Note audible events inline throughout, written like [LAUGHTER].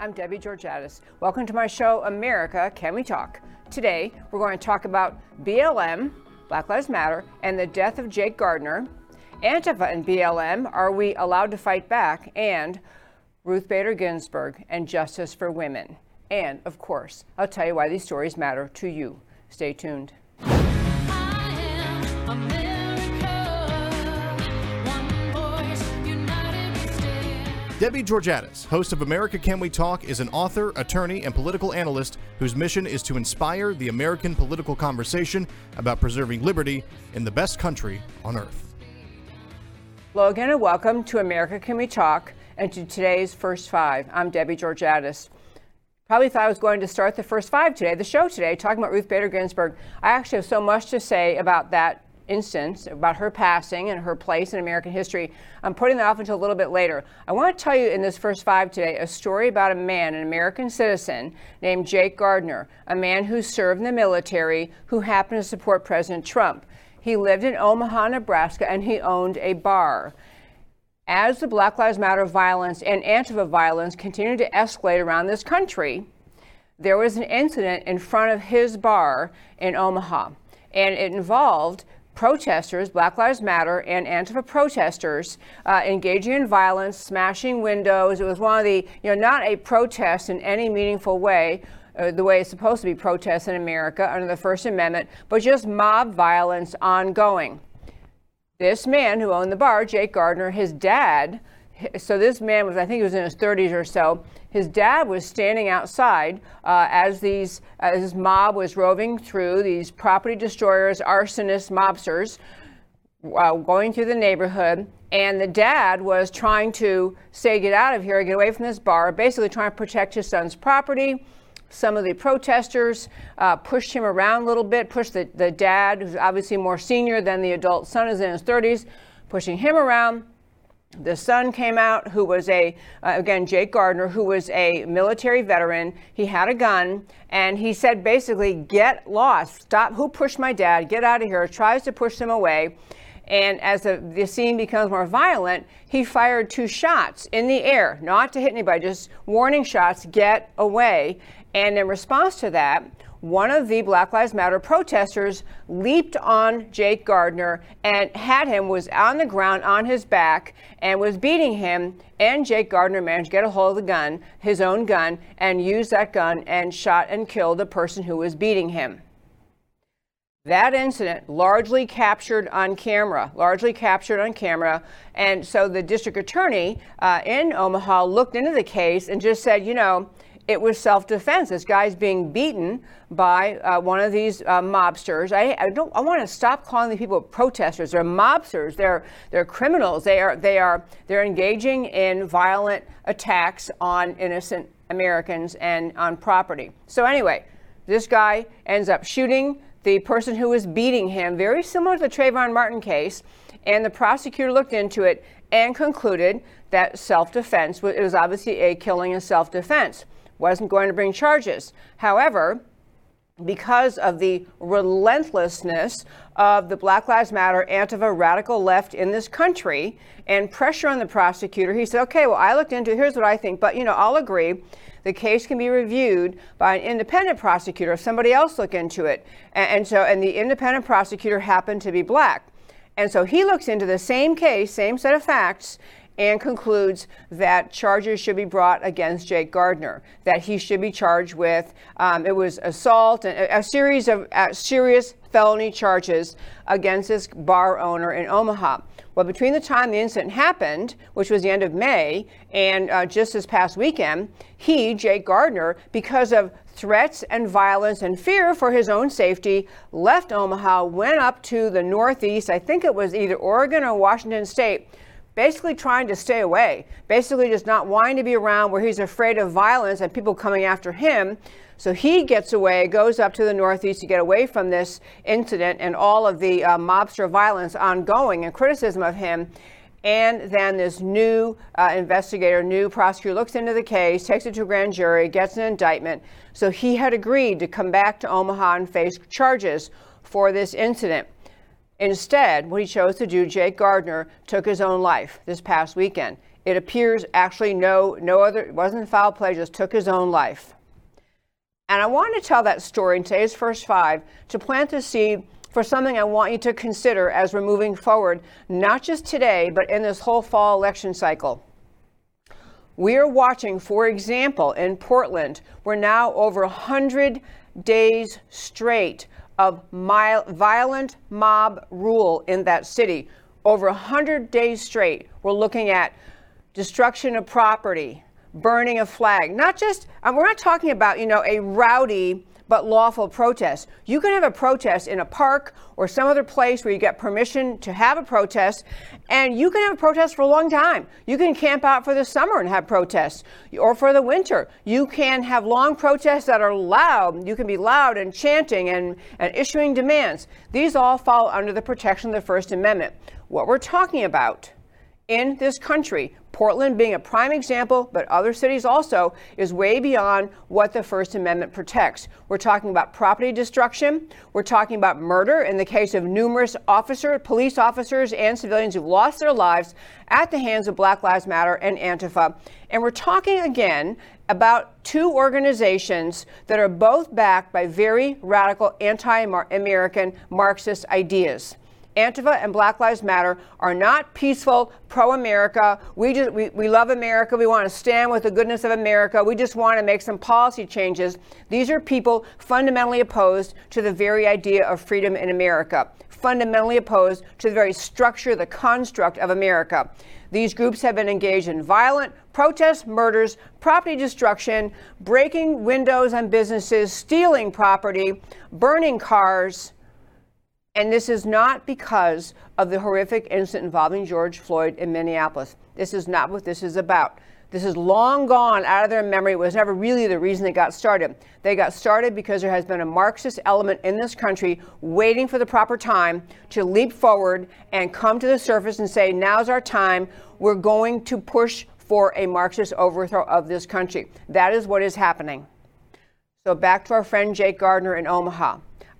I'm Debbie Georgatos. Welcome to my show, America Can We Talk? Today, we're going to talk about BLM, Black Lives Matter, and the death of Jake Gardner, Antifa and BLM, are we allowed to fight back? And Ruth Bader Ginsburg and justice for women. And, of course, I'll tell you why these stories matter to you. Stay tuned. Debbie Georgatos, host of America Can We Talk, is an author, attorney, and political analyst whose mission is to inspire the American political conversation about preserving liberty in the best country on earth. Logan, and welcome to America Can We Talk and to today's First Five. I'm Debbie Georgatos. Probably thought I was going to start the First Five today, the show today, talking about Ruth Bader Ginsburg. I actually have so much to say about that instance about her passing and her place in American history. I'm putting that off until a little bit later. I want to tell you in this first five today a story about a man, an American citizen named Jake Gardner, a man who served in the military who happened to support President Trump. He lived in Omaha, Nebraska, and he owned a bar. As the Black Lives Matter violence and Antifa violence continued to escalate around this country, there was an incident in front of his bar in Omaha, and it involved protesters, Black Lives Matter and Antifa protesters, uh, engaging in violence, smashing windows. It was one of the, you know, not a protest in any meaningful way. Uh, the way it's supposed to be protests in America under the First Amendment, but just mob violence ongoing. This man who owned the bar, Jake Gardner, his dad, so this man was, I think he was in his 30s or so. His dad was standing outside uh, as these as this mob was roving through these property destroyers, arsonists, mobsters, uh, going through the neighborhood. And the dad was trying to say, "Get out of here! Get away from this bar!" Basically, trying to protect his son's property. Some of the protesters uh, pushed him around a little bit, pushed the, the dad, who's obviously more senior than the adult son, is in his 30s, pushing him around the son came out who was a uh, again jake gardner who was a military veteran. He had a gun and he said basically get lost. Stop. Who pushed my dad? Get out of here. Tries to push them away. And as the, the scene becomes more violent he fired two shots in the air not to hit anybody just warning shots get away. And in response to that one of the Black Lives Matter protesters leaped on Jake Gardner and had him, was on the ground on his back and was beating him. And Jake Gardner managed to get a hold of the gun, his own gun, and used that gun and shot and killed the person who was beating him. That incident largely captured on camera, largely captured on camera. And so the district attorney uh, in Omaha looked into the case and just said, you know, it was self-defense. This guy's being beaten by uh, one of these uh, mobsters. I, I, don't. I want to stop calling these people protesters. They're mobsters. They're they're criminals. They are they are they're engaging in violent attacks on innocent Americans and on property. So anyway, this guy ends up shooting the person who was beating him, very similar to the Trayvon Martin case. And the prosecutor looked into it and concluded that self-defense was, it was obviously a killing in self-defense wasn't going to bring charges. However, because of the relentlessness of the Black Lives Matter Antifa radical left in this country and pressure on the prosecutor, he said, okay, well, I looked into it. Here's what I think, but, you know, I'll agree. The case can be reviewed by an independent prosecutor somebody else look into it. And, and so, and the independent prosecutor happened to be black. And so he looks into the same case, same set of facts, and concludes that charges should be brought against Jake Gardner, that he should be charged with um, it was assault and a, series of uh, serious felony charges against this bar owner in Omaha. Well, between the time the incident happened, which was the end of May, and uh, just this past weekend, he, Jake Gardner, because of threats and violence and fear for his own safety, left Omaha, went up to the Northeast, I think it was either Oregon or Washington State, basically trying to stay away, basically just not wanting to be around where he's afraid of violence and people coming after him. So he gets away, goes up to the Northeast to get away from this incident and all of the uh, mobster violence ongoing and criticism of him. And then this new uh, investigator, new prosecutor looks into the case, takes it to a grand jury, gets an indictment. So he had agreed to come back to Omaha and face charges for this incident. Instead, what he chose to do, Jake Gardner took his own life this past weekend. it appears actually no, no other, it wasn't foul play, just took his own life. And I want to tell that story in today's first five to plant the seed for something I want you to consider as we're moving forward, not just today, but in this whole fall election cycle. We are watching, for example, in Portland, we're now over 100 days straight of violent mob rule in that city. Over 100 days straight, we're looking at destruction of property, burning of flag. Not just, um, we're not talking about, you know, a rowdy but lawful protest. You can have a protest in a park or some other place where you get permission to have a protest, and you can have a protest for a long time. You can camp out for the summer and have protests, or for the winter. You can have long protests that are loud. You can be loud and chanting and, and issuing demands. These all fall under the protection of the First Amendment. What we're talking about in this country Portland being a prime example, but other cities also, is way beyond what the First Amendment protects. We're talking about property destruction. We're talking about murder in the case of numerous officer, police officers, and civilians who've lost their lives at the hands of Black Lives Matter and Antifa. And we're talking again about two organizations that are both backed by very radical anti American Marxist ideas. Antifa and Black Lives Matter are not peaceful, pro America. We, just, we, we love America. We want to stand with the goodness of America. We just want to make some policy changes. These are people fundamentally opposed to the very idea of freedom in America, fundamentally opposed to the very structure, the construct of America. These groups have been engaged in violent protests, murders, property destruction, breaking windows on businesses, stealing property, burning cars and this is not because of the horrific incident involving George Floyd in Minneapolis. This is not what this is about. This is long gone out of their memory. It was never really the reason they got started. They got started because there has been a Marxist element in this country waiting for the proper time to leap forward and come to the surface and say, now's our time. We're going to push for a Marxist overthrow of this country. That is what is happening. So back to our friend Jake Gardner in Omaha.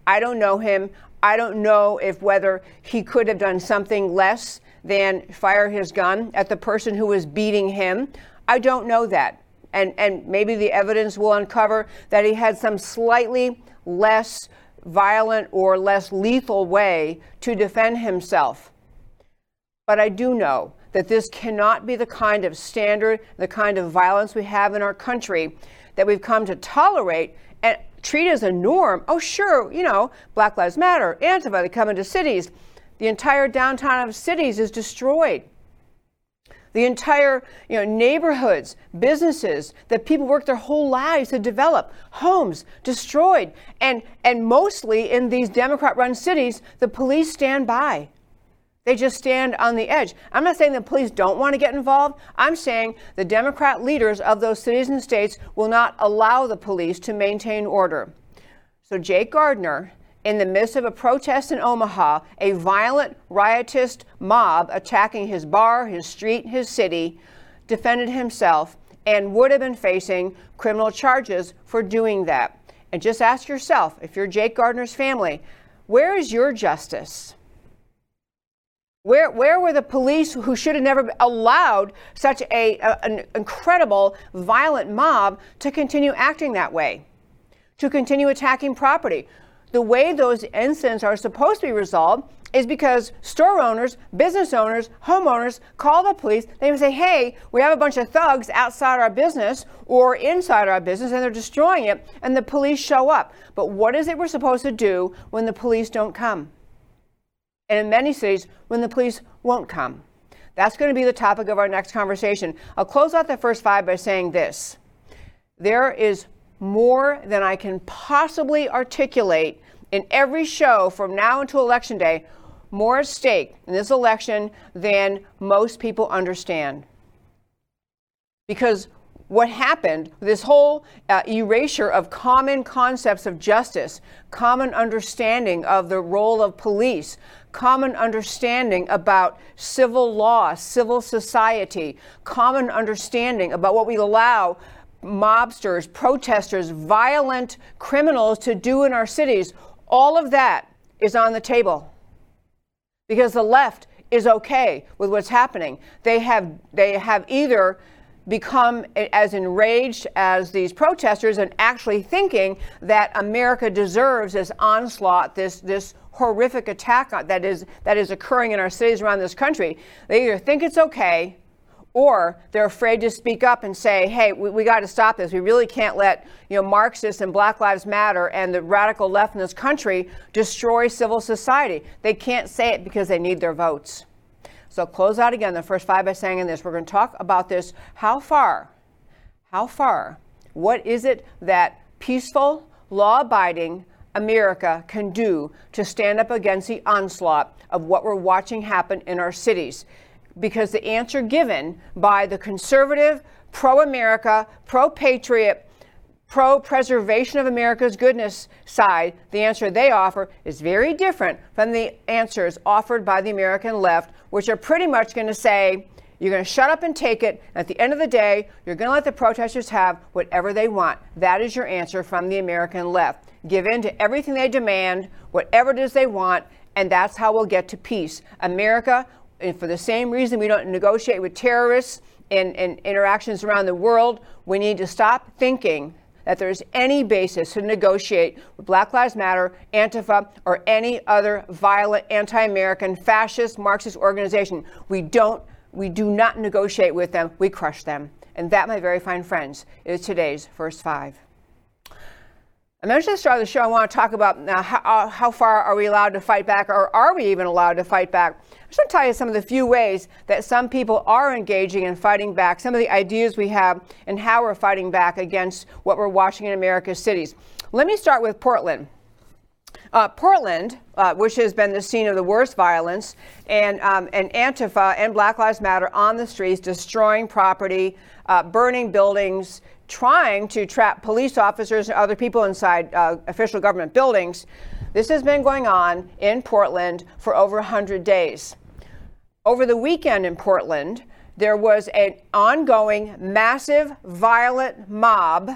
I don't know him. I don't know if whether he could have done something less than fire his gun at the person who was beating him. I don't know that. And, and maybe the evidence will uncover that he had some slightly less violent or less lethal way to defend himself. But I do know that this cannot be the kind of standard, the kind of violence we have in our country that we've come to tolerate. And treat as a norm. Oh, sure, you know, Black Lives Matter, Antifa, they come into cities. The entire downtown of cities is destroyed. The entire you know, neighborhoods, businesses that people work their whole lives to develop, homes destroyed. And, and mostly in these Democrat run cities, the police stand by. They just stand on the edge. I'm not saying the police don't want to get involved. I'm saying the Democrat leaders of those cities and states will not allow the police to maintain order. So Jake Gardner, in the midst of a protest in Omaha, a violent, riotous mob attacking his bar, his street, his city, defended himself and would have been facing criminal charges for doing that. And just ask yourself, if you're Jake Gardner's family, where is your justice? Where, where were the police who should have never allowed such a, a, an incredible, violent mob to continue acting that way, to continue attacking property? The way those incidents are supposed to be resolved is because store owners, business owners, homeowners call the police. They say, hey, we have a bunch of thugs outside our business or inside our business and they're destroying it, and the police show up. But what is it we're supposed to do when the police don't come? And in many cities when the police won't come. That's going to be the topic of our next conversation. I'll close out the first five by saying this there is more than I can possibly articulate in every show from now until election day, more at stake in this election than most people understand. Because what happened, this whole uh, erasure of common concepts of justice, common understanding of the role of police, common understanding about civil law, civil society, common understanding about what we allow mobsters, protesters, violent criminals to do in our cities, all of that is on the table. Because the left is okay with what's happening. They have they have either become as enraged as these protesters and actually thinking that America deserves this onslaught, this this horrific attack that is that is occurring in our cities around this country. They either think it's okay or they're afraid to speak up and say, hey, we, we got to stop this. We really can't let you know, Marxists and Black Lives Matter and the radical left in this country destroy civil society. They can't say it because they need their votes. So close out again the first five by saying in this. We're going to talk about this. How far? How far? What is it that peaceful, law abiding America can do to stand up against the onslaught of what we're watching happen in our cities? because the answer given by the conservative, pro America, pro patriot, pro preservation of America's goodness side, the answer they offer is very different from the answers offered by the American left, which are pretty much going to say, you're going to shut up and take it. At the end of the day, you're going to let the protesters have whatever they want. That is your answer from the American left. Give in to everything they demand, whatever it is they want, and that's how we'll get to peace. America and for the same reason we don't negotiate with terrorists in, in interactions around the world, we need to stop thinking that there's any basis to negotiate with Black Lives Matter, Antifa, or any other violent anti-American fascist Marxist organization. We don't we do not negotiate with them, we crush them. And that, my very fine friends, is today's first five. I mentioned at the start of the show, I want to talk about now how, uh, how far are we allowed to fight back, or are we even allowed to fight back? I just want to tell you some of the few ways that some people are engaging in fighting back, some of the ideas we have, and how we're fighting back against what we're watching in America's cities. Let me start with Portland. Uh, Portland, uh, which has been the scene of the worst violence, and, um, and Antifa and Black Lives Matter on the streets, destroying property, uh, burning buildings, trying to trap police officers and other people inside uh, official government buildings. This has been going on in Portland for over 100 days. Over the weekend in Portland, there was an ongoing massive violent mob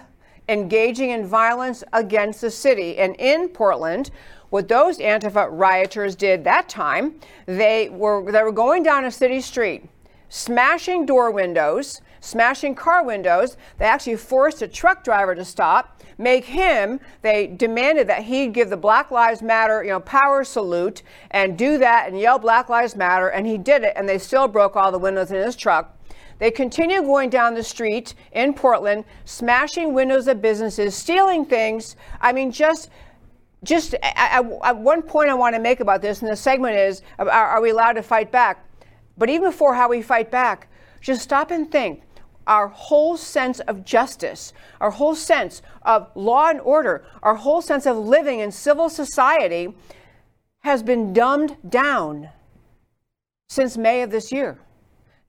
engaging in violence against the city. And in Portland, what those Antifa rioters did that time, they were, they were going down a city street, smashing door windows, smashing car windows. They actually forced a truck driver to stop, make him, they demanded that he give the Black Lives Matter, you know, power salute and do that and yell Black Lives Matter. And he did it, and they still broke all the windows in his truck. They continue going down the street in Portland, smashing windows of businesses, stealing things. I mean, just just at, one point I want to make about this, and the segment is are we allowed to fight back? But even before how we fight back, just stop and think our whole sense of justice, our whole sense of law and order, our whole sense of living in civil society has been dumbed down since May of this year.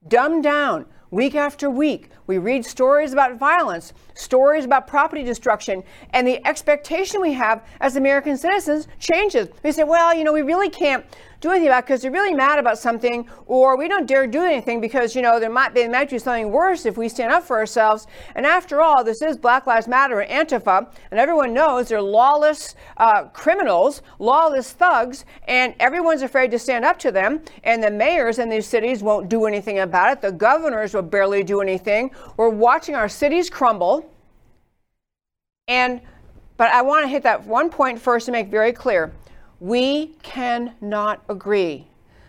Dumbed down week after week. We read stories about violence, stories about property destruction, and the expectation we have as American citizens changes. We say, well, you know, we really can't do anything about because they're really mad about something, or we don't dare do anything because, you know, there might, they might do something worse if we stand up for ourselves. And after all, this is Black Lives Matter and Antifa, and everyone knows they're lawless uh, criminals, lawless thugs, and everyone's afraid to stand up to them. And the mayors in these cities won't do anything about it. The governors will barely do anything. We're watching our cities crumble. And but I want to hit that one point first to make very clear. We cannot agree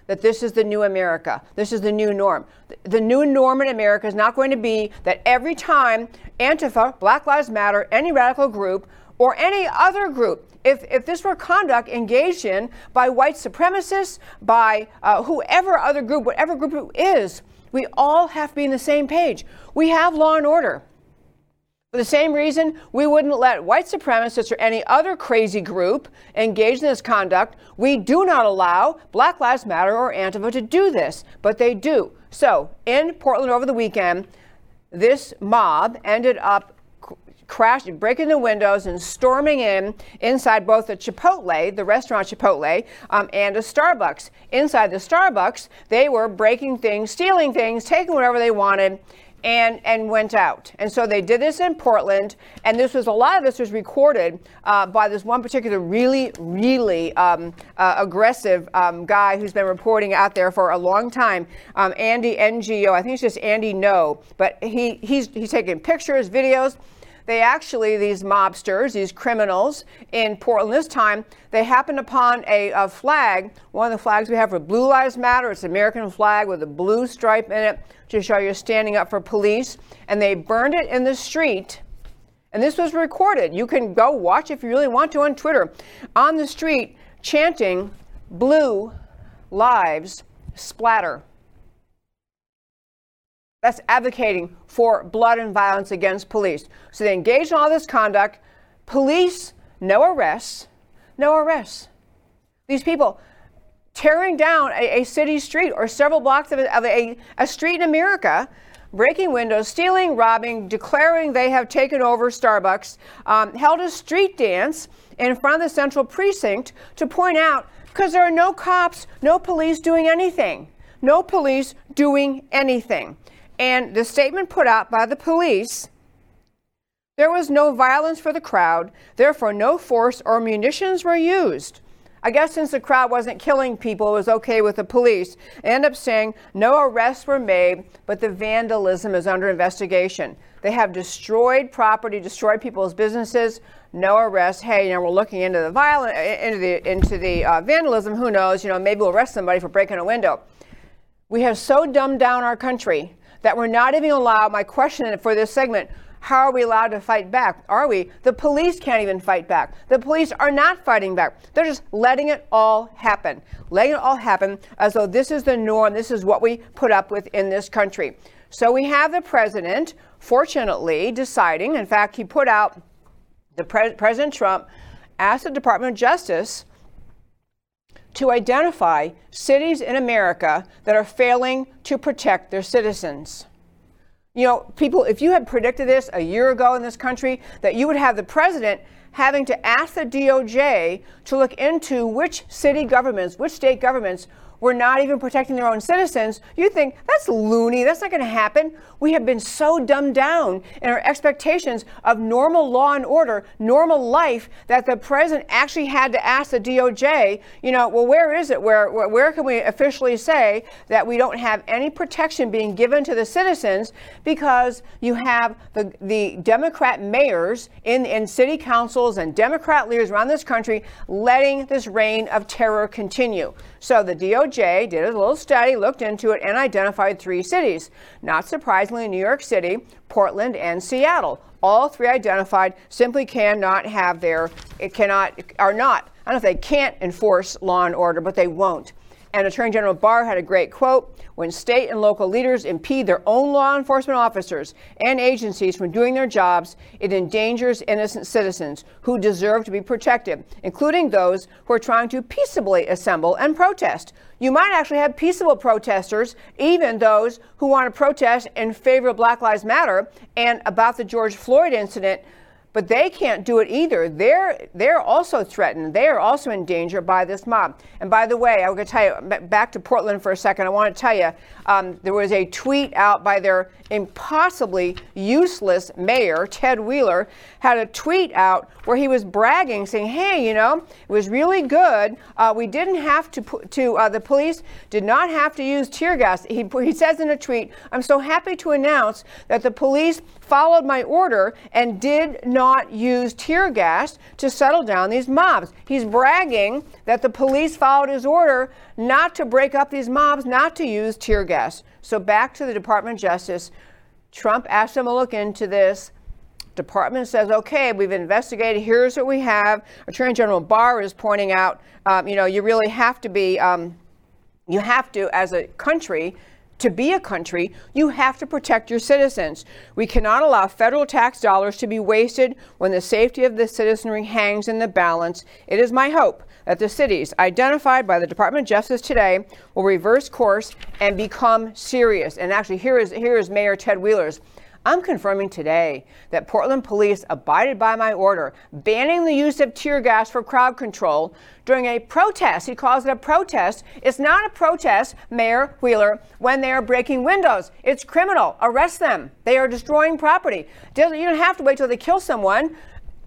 that this is the new America. This is the new norm. The new norm in America is not going to be that every time Antifa, Black Lives Matter, any radical group, or any other group, if, if this were conduct engaged in by white supremacists, by uh, whoever other group, whatever group it is, we all have to be on the same page. We have law and order. For the same reason, we wouldn't let white supremacists or any other crazy group engage in this conduct. We do not allow Black Lives Matter or Antifa to do this, but they do. So, in Portland over the weekend, this mob ended up crashing, breaking the windows and storming in inside both the Chipotle, the restaurant Chipotle, um, and a Starbucks. Inside the Starbucks, they were breaking things, stealing things, taking whatever they wanted, and and went out. And so they did this in Portland, and this was a lot of this was recorded uh, by this one particular really really um, uh, aggressive um, guy who's been reporting out there for a long time, um, Andy NGO. I think it's just Andy No, but he he's he's taking pictures, videos. They actually, these mobsters, these criminals in Portland this time, they happened upon a, a, flag, one of the flags we have for Blue Lives Matter. It's an American flag with a blue stripe in it to show you're standing up for police. And they burned it in the street. And this was recorded. You can go watch if you really want to on Twitter. On the street, chanting, Blue Lives Splatter. That's advocating for blood and violence against police. So they engage in all this conduct. Police, no arrests, no arrests. These people tearing down a, a city street or several blocks of, a, of a, a street in America breaking windows, stealing, robbing, declaring they have taken over Starbucks, um, held a street dance in front of the central precinct to point out because there are no cops, no police doing anything. No police doing anything. And the statement put out by the police there was no violence for the crowd, therefore, no force or munitions were used. I guess since the crowd wasn't killing people, it was okay with the police. They end up saying no arrests were made, but the vandalism is under investigation. They have destroyed property, destroyed people's businesses. No arrests. Hey, you know, we're looking into the violent, into the into the uh, vandalism. Who knows? You know, maybe we'll arrest somebody for breaking a window. We have so dumbed down our country that we're not even allowed, my question for this segment, how are we allowed to fight back? Are we? The police can't even fight back. The police are not fighting back. They're just letting it all happen. Letting it all happen as though this is the norm, this is what we put up with in this country. So we have the president, fortunately, deciding, in fact, he put out, the pre- President Trump asked the Department of Justice to identify cities in America that are failing to protect their citizens. You know, people, if you had predicted this a year ago in this country, that you would have the president having to ask the DOJ to look into which city governments, which state governments were not even protecting their own citizens, you think that's loony. That's not going to happen. We have been so dumbed down in our expectations of normal law and order, normal life, that the president actually had to ask the DOJ, you know, well, where is it? Where, where, where can we officially say that we don't have any protection being given to the citizens because you have the, the Democrat mayors in, in city councils and Democrat leaders around this country letting this reign of terror continue. So the DOJ did a little study, looked into it, and identified three cities. Not surprisingly, New York City, Portland, and Seattle. All three identified simply cannot have their, it cannot, are not, I don't know if they can't enforce law and order, but they won't. And Attorney General Barr had a great quote when state and local leaders impede their own law enforcement officers and agencies from doing their jobs, it endangers innocent citizens who deserve to be protected, including those who are trying to peaceably assemble and protest. You might actually have peaceable protesters, even those who want to protest in favor of Black Lives Matter and about the George Floyd incident but they can't do it either. They're they're also threatened. They are also in danger by this mob. And by the way, I'm going to tell you back to Portland for a second. I want to tell you um, there was a tweet out by their impossibly useless mayor Ted Wheeler had a tweet out where he was bragging, saying, "Hey, you know, it was really good. Uh, we didn't have to put to uh, the police did not have to use tear gas." He he says in a tweet, "I'm so happy to announce that the police followed my order and did not use tear gas to settle down these mobs. He's bragging that the police followed his order not to break up these mobs, not to use tear gas. So back to the Department of Justice. Trump asked them to look into this. Department says, okay, we've investigated. Here's what we have. Attorney General Barr is pointing out, um, you know, you really have to be, um, you have to, as a country, to be a country, you have to protect your citizens. We cannot allow federal tax dollars to be wasted when the safety of the citizenry hangs in the balance. It is my hope that the cities identified by the Department of Justice today will reverse course and become serious. And actually, here is, here is Mayor Ted Wheeler's. I'm confirming today that Portland police abided by my order, banning the use of tear gas for crowd control during a protest. He calls it a protest. It's not a protest, Mayor Wheeler, when they are breaking windows. It's criminal. Arrest them. They are destroying property. You don't have to wait till they kill someone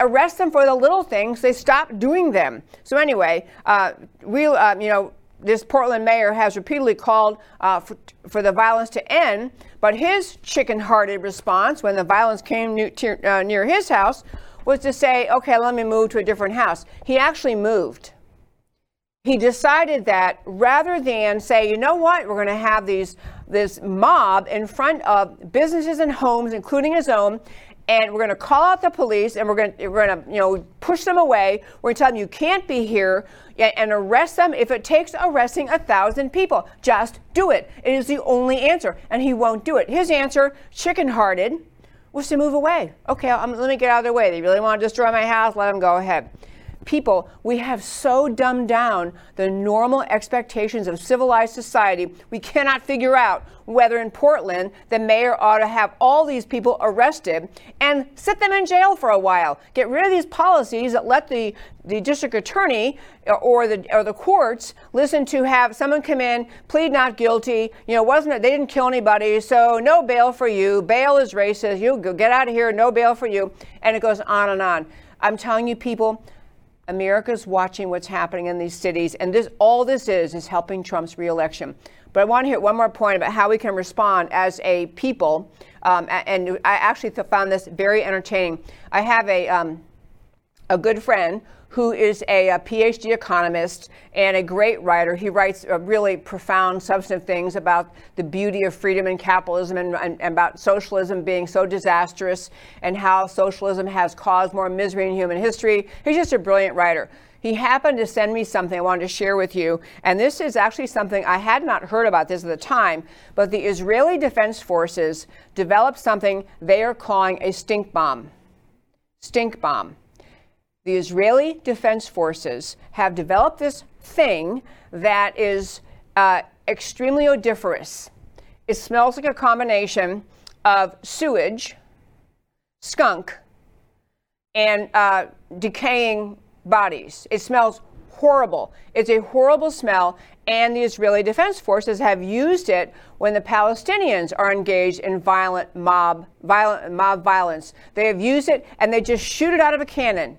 arrest them for the little things, they stop doing them. So anyway, uh, we, uh, you know, this Portland mayor has repeatedly called uh, for, for, the violence to end, but his chicken hearted response when the violence came near, uh, near his house was to say, okay, let me move to a different house. He actually moved. He decided that rather than say, you know what, we're going to have these this mob in front of businesses and homes, including his own, and we're going to call out the police and we're going to, we're going to you know push them away. We're going to tell them you can't be here and arrest them. If it takes arresting a thousand people just do it. It is the only answer and he won't do it. His answer chicken hearted was to move away. Okay I'm, let me get out of their way. They really want to destroy my house let them go ahead people, we have so dumbed down the normal expectations of civilized society, we cannot figure out whether in Portland the mayor ought to have all these people arrested and sit them in jail for a while. Get rid of these policies that let the, the district attorney or the or the courts listen to have someone come in, plead not guilty. You know, wasn't it? They didn't kill anybody, so no bail for you. Bail is racist. You go get out of here. No bail for you. And it goes on and on. I'm telling you, people America's watching what's happening in these cities, and this all this is is helping Trump's reelection. But I want to hit one more point about how we can respond as a people, um, and I actually found this very entertaining. I have a um, a good friend who is a, a, PhD economist and a great writer. He writes uh, really profound, substantive things about the beauty of freedom and capitalism and, and, and, about socialism being so disastrous and how socialism has caused more misery in human history. He's just a brilliant writer. He happened to send me something I wanted to share with you, and this is actually something I had not heard about this at the time, but the Israeli Defense Forces developed something they are calling a stink bomb. Stink bomb the Israeli Defense Forces have developed this thing that is uh, extremely odoriferous. It smells like a combination of sewage, skunk, and uh, decaying bodies. It smells horrible. It's a horrible smell, and the Israeli Defense Forces have used it when the Palestinians are engaged in violent mob, violent mob violence. They have used it, and they just shoot it out of a cannon.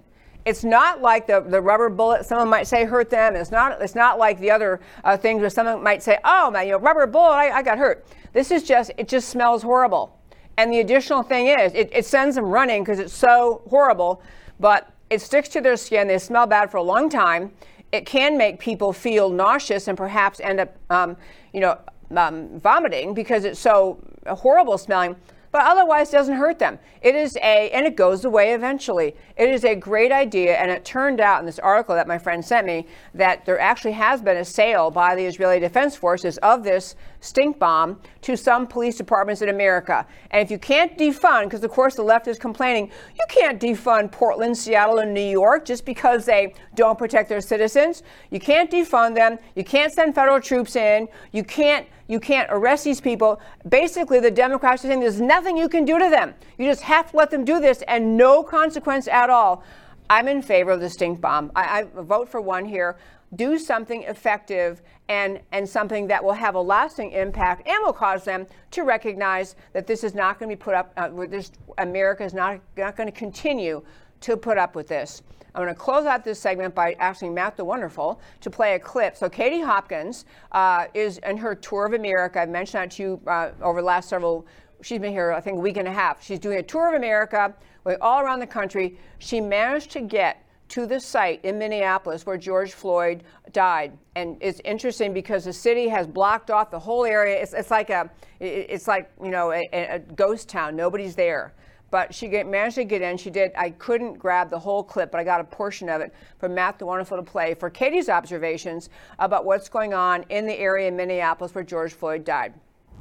It's not like the, the rubber bullet. Someone might say hurt them. It's not. It's not like the other uh, things where someone might say, "Oh man, you know, rubber bullet, I, I got hurt." This is just. It just smells horrible. And the additional thing is, it, it sends them running because it's so horrible. But it sticks to their skin. They smell bad for a long time. It can make people feel nauseous and perhaps end up, um, you know, um, vomiting because it's so horrible smelling but otherwise doesn't hurt them. It is a, and it goes away eventually. It is a great idea, and it turned out in this article that my friend sent me that there actually has been a sale by the Israeli Defense Forces of this stink bomb to some police departments in America. And if you can't defund, because of course the left is complaining, you can't defund Portland, Seattle, and New York just because they don't protect their citizens. You can't defund them. You can't send federal troops in. You can't you can't arrest these people. Basically, the Democrats are saying there's nothing you can do to them. You just have to let them do this and no consequence at all. I'm in favor of the stink bomb. I, I vote for one here. Do something effective and, and something that will have a lasting impact and will cause them to recognize that this is not going to be put up, uh, this, America is not, not going to continue to put up with this. I'm going to close out this segment by asking Matt the Wonderful to play a clip. So, Katie Hopkins uh, is in her tour of America. I've mentioned that to you uh, over the last several She's been here, I think, a week and a half. She's doing a tour of America, all around the country. She managed to get to the site in Minneapolis where George Floyd died. And it's interesting because the city has blocked off the whole area. It's, it's like a, it's like you know, a, a ghost town. Nobody's there but she get, managed to get in. She did. I couldn't grab the whole clip, but I got a portion of it from Matt the Wonderful to play for Katie's observations about what's going on in the area in Minneapolis where George Floyd died.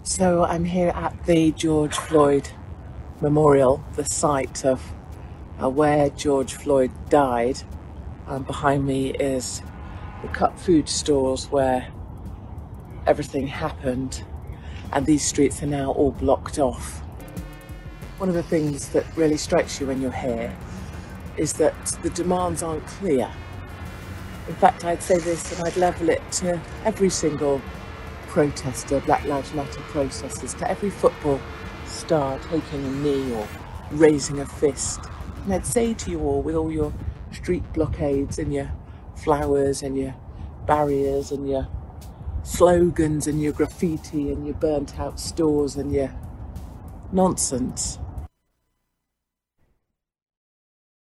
So I'm here at the George Floyd Memorial, the site of uh, where George Floyd died. Um, behind me is the Cup Foods store where everything happened, and these streets are now all blocked off. one of the things that really strikes you when you're here is that the demands aren't clear. In fact, I'd say this and I'd level it to every single protester, Black Lives Matter protesters, to every football star taking a knee or raising a fist. And I'd say to you all, with all your street blockades and your flowers and your barriers and your slogans and your graffiti and your burnt out stores and your nonsense.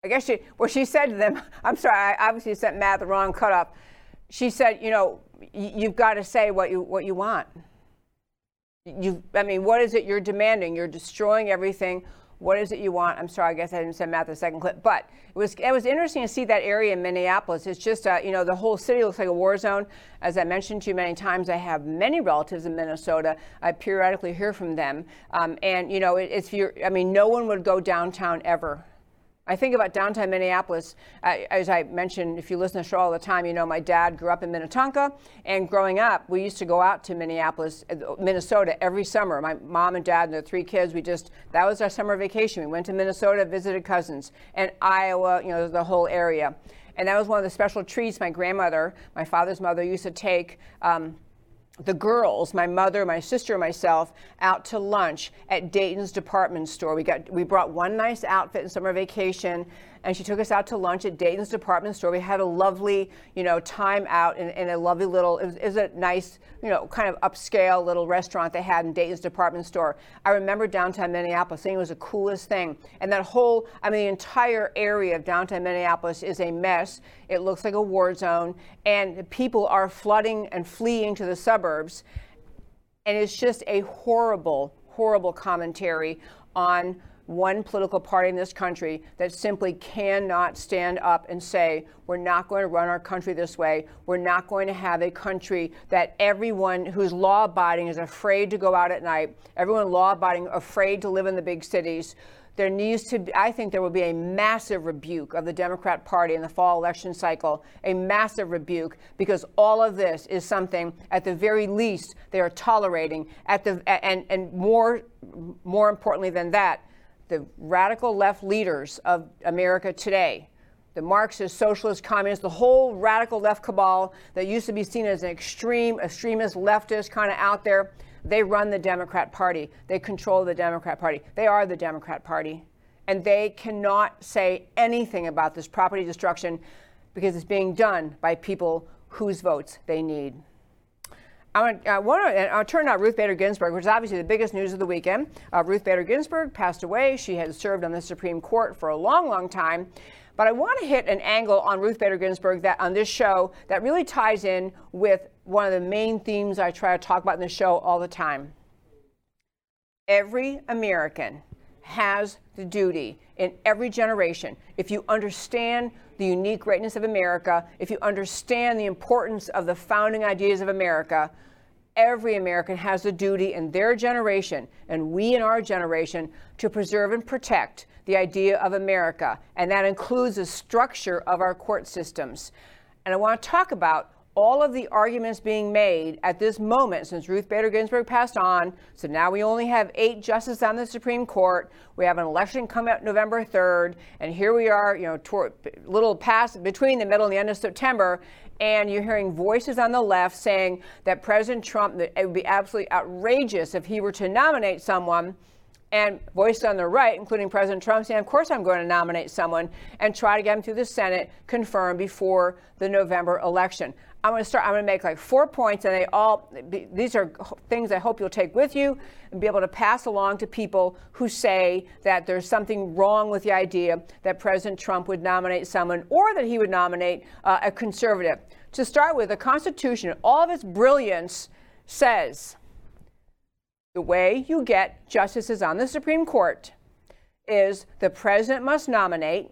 I guess she, well, she said to them, [LAUGHS] I'm sorry, I obviously sent Matt the wrong cut up. She said, you know, you've got to say what you, what you want. You, I mean, what is it you're demanding? You're destroying everything. What is it you want? I'm sorry, I guess I didn't send Matt the second clip, but it was it was interesting to see that area in Minneapolis. It's just uh, you know the whole city looks like a war zone. As I mentioned to you many times, I have many relatives in Minnesota. I periodically hear from them, um, and you know it, it's I mean, no one would go downtown ever I think about downtown Minneapolis. As I mentioned, if you listen to the show all the time, you know my dad grew up in Minnetonka, and growing up, we used to go out to Minneapolis, uh, Minnesota every summer. My mom and dad and their three kids, we just that was our summer vacation. We went to Minnesota, visited cousins, and Iowa, you know, the whole area. And that was one of the special treats my grandmother, my father's mother, used to take. Um, the girls, my mother, my sister, and myself, out to lunch at Dayton's department store. We got we brought one nice outfit in summer vacation and she took us out to lunch at Dayton's department store. We had a lovely, you know, time out in, in a lovely little, it was, it was, a nice, you know, kind of upscale little restaurant they had in Dayton's department store. I remember downtown Minneapolis saying it was the coolest thing. And that whole, I mean, the entire area of downtown Minneapolis is a mess. It looks like a war zone, and people are flooding and fleeing to the suburbs. And it's just a horrible, horrible commentary on one political party in this country that simply cannot stand up and say, we're not going to run our country this way. We're not going to have a country that everyone who's law abiding is afraid to go out at night, everyone law abiding afraid to live in the big cities. There needs to be, I think there will be a massive rebuke of the Democrat Party in the fall election cycle, a massive rebuke, because all of this is something, at the very least, they are tolerating. At the, and, and more, more importantly than that, the radical left leaders of America today, the Marxist, socialist, communist, the whole radical left cabal that used to be seen as an extreme, extremist, leftist kind of out there, they run the Democrat Party. They control the Democrat Party. They are the Democrat Party. And they cannot say anything about this property destruction because it's being done by people whose votes they need. I want, to I'll turn out Ruth Bader Ginsburg, which is obviously the biggest news of the weekend. Uh, Ruth Bader Ginsburg passed away. She had served on the Supreme Court for a long, long time. But I want to hit an angle on Ruth Bader Ginsburg that on this show that really ties in with one of the main themes I try to talk about in the show all the time. Every American has the duty in every generation, if you understand the unique greatness of America, if you understand the importance of the founding ideas of America, every American has a duty in their generation, and we in our generation, to preserve and protect the idea of America. And that includes the structure of our court systems. And I want to talk about all of the arguments being made at this moment since Ruth Bader Ginsburg passed on. So now we only have eight justices on the Supreme Court. We have an election coming up November 3rd, and here we are, you know, toward, little past between the middle and the end of September, and you're hearing voices on the left saying that President Trump, that it would be absolutely outrageous if he were to nominate someone and voices on the right, including President Trump, saying, Of course, I'm going to nominate someone and try to get him through the Senate confirmed before the November election. I'm going to start, I'm going to make like four points, and they all, these are things I hope you'll take with you and be able to pass along to people who say that there's something wrong with the idea that President Trump would nominate someone or that he would nominate uh, a conservative. To start with, the Constitution, all of its brilliance says the way you get justices on the Supreme Court is the president must nominate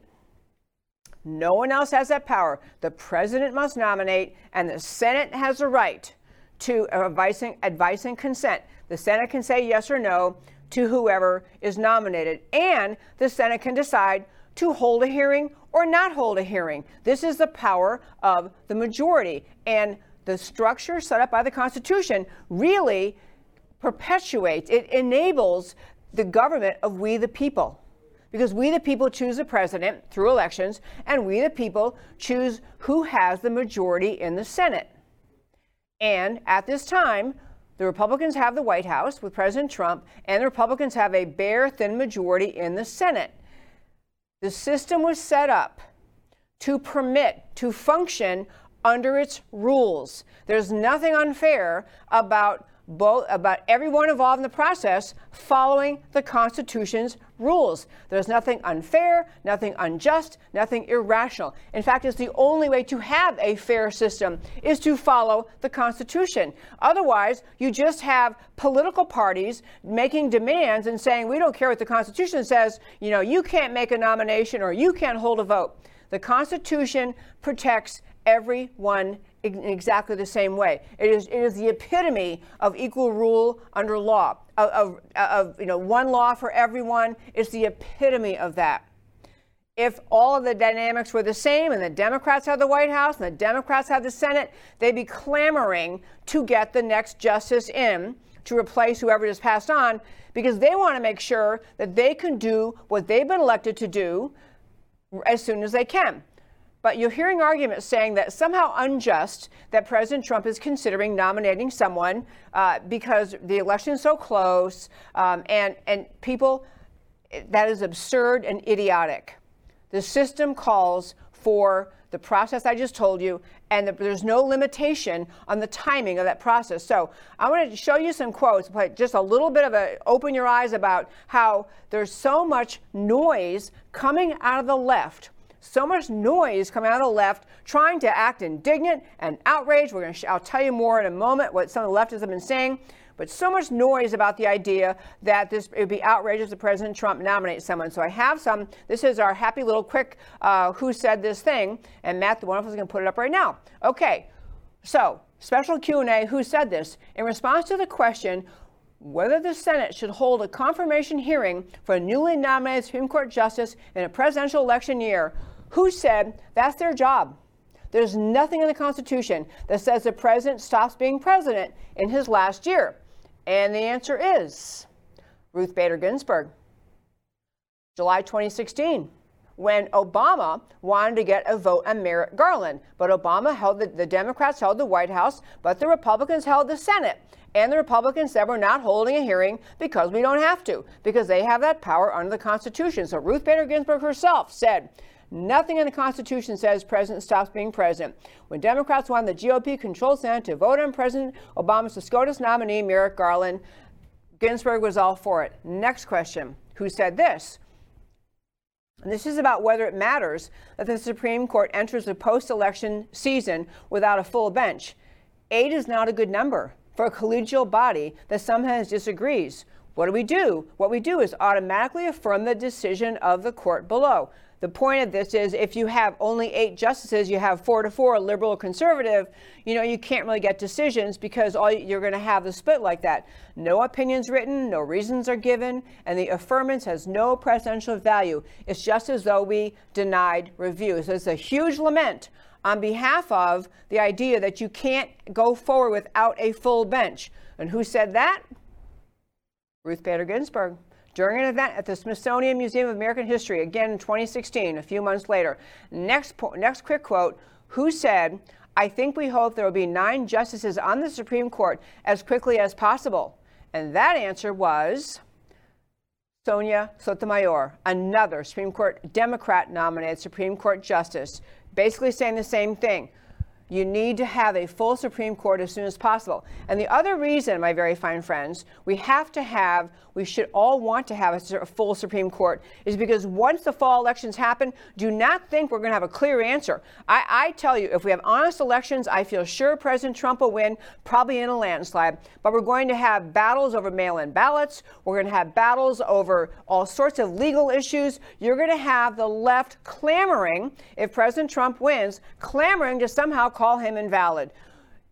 no one else has that power. The president must nominate, and the Senate has a right to advice and, advice and consent. The Senate can say yes or no to whoever is nominated, and the Senate can decide to hold a hearing or not hold a hearing. This is the power of the majority. And the structure set up by the Constitution really perpetuates, it enables the government of we the people. Because we the people choose the president through elections, and we the people choose who has the majority in the Senate. And at this time, the Republicans have the White House with President Trump, and the Republicans have a bare, thin majority in the Senate. The system was set up to permit, to function under its rules. There's nothing unfair about both about everyone involved in the process following the Constitution's rules. There's nothing unfair, nothing unjust, nothing irrational. In fact, it's the only way to have a fair system is to follow the Constitution. Otherwise, you just have political parties making demands and saying, we don't care what the Constitution says, you know, you can't make a nomination or you can't hold a vote. The Constitution protects everyone in exactly the same way. It is, it is the epitome of equal rule under law, of, of, of you know, one law for everyone. It's the epitome of that. If all of the dynamics were the same and the Democrats have the White House and the Democrats have the Senate, they'd be clamoring to get the next justice in to replace whoever just passed on because they want to make sure that they can do what they've been elected to do as soon as they can. But you're hearing arguments saying that somehow unjust that President Trump is considering nominating someone uh, because the election is so close, um, and and people that is absurd and idiotic. The system calls for the process I just told you, and the, there's no limitation on the timing of that process. So I want to show you some quotes, but just a little bit of a open your eyes about how there's so much noise coming out of the left so much noise coming out of the left trying to act indignant and outraged. We're going to sh- I'll tell you more in a moment what some of the leftists have been saying. But so much noise about the idea that this it would be outrageous if President Trump nominates someone. So I have some. This is our happy little quick uh, who said this thing, and Matt, the wonderful, is going to put it up right now. Okay, so special Q&A. Who said this? In response to the question whether the Senate should hold a confirmation hearing for a newly nominated Supreme Court justice in a presidential election year, who said that's their job. There's nothing in the Constitution that says the president stops being president in his last year. And the answer is Ruth Bader Ginsburg. July 2016, when Obama wanted to get a vote on Merrick Garland. But Obama held the, the Democrats held the White House, but the Republicans held the Senate. And the Republicans said we're not holding a hearing because we don't have to, because they have that power under the Constitution. So Ruth Bader Ginsburg herself said Nothing in the Constitution says president stops being president. When Democrats won the GOP controlled Senate to vote on President Obama's SCOTUS nominee, Merrick Garland, Ginsburg was all for it. Next question Who said this? And this is about whether it matters that the Supreme Court enters the post election season without a full bench. Eight is not a good number for a collegial body that sometimes disagrees. What do we do? What we do is automatically affirm the decision of the court below. The point of this is if you have only eight justices, you have four to four, liberal or conservative, you know, you can't really get decisions because all you're going to have the split like that. No opinions written, no reasons are given, and the affirmance has no precedential value. It's just as though we denied review. So it's a huge lament on behalf of the idea that you can't go forward without a full bench. And who said that? Ruth Bader Ginsburg during an event at the Smithsonian Museum of American History, again in 2016, a few months later. Next, po- next quick quote Who said, I think we hope there will be nine justices on the Supreme Court as quickly as possible? And that answer was Sonia Sotomayor, another Supreme Court Democrat nominated Supreme Court justice, basically saying the same thing. You need to have a full Supreme Court as soon as possible. And the other reason, my very fine friends, we have to have, we should all want to have a full Supreme Court is because once the fall elections happen, do not think we're going to have a clear answer. I, I tell you, if we have honest elections, I feel sure President Trump will win, probably in a landslide. But we're going to have battles over mail in ballots. We're going to have battles over all sorts of legal issues. You're going to have the left clamoring, if President Trump wins, clamoring to somehow call him invalid.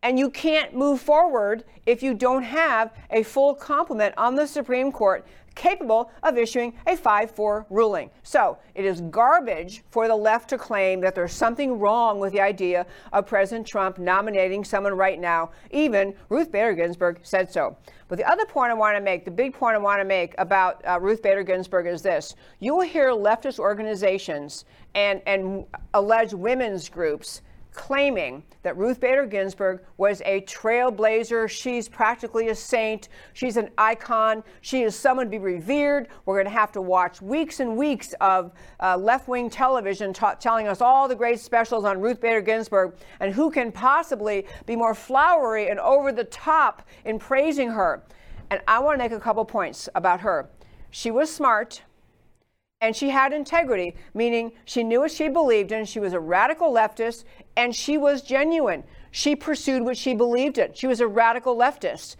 And you can't move forward if you don't have a full complement on the Supreme Court capable of issuing a 5 4 ruling. So it is garbage for the left to claim that there's something wrong with the idea of President Trump nominating someone right now. Even Ruth Bader Ginsburg said so. But the other point I want to make, the big point I want to make about uh, Ruth Bader Ginsburg is this. You will hear leftist organizations and, and alleged women's groups claiming that Ruth Bader Ginsburg was a trailblazer. She's practically a saint. She's an icon. She is someone to be revered. We're going to have to watch weeks and weeks of uh, left wing television telling us all the great specials on Ruth Bader Ginsburg and who can possibly be more flowery and over the top in praising her. And I want to make a couple points about her. She was smart and she had integrity, meaning she knew what she believed in. She was a radical leftist and she was genuine. She pursued what she believed in. She was a radical leftist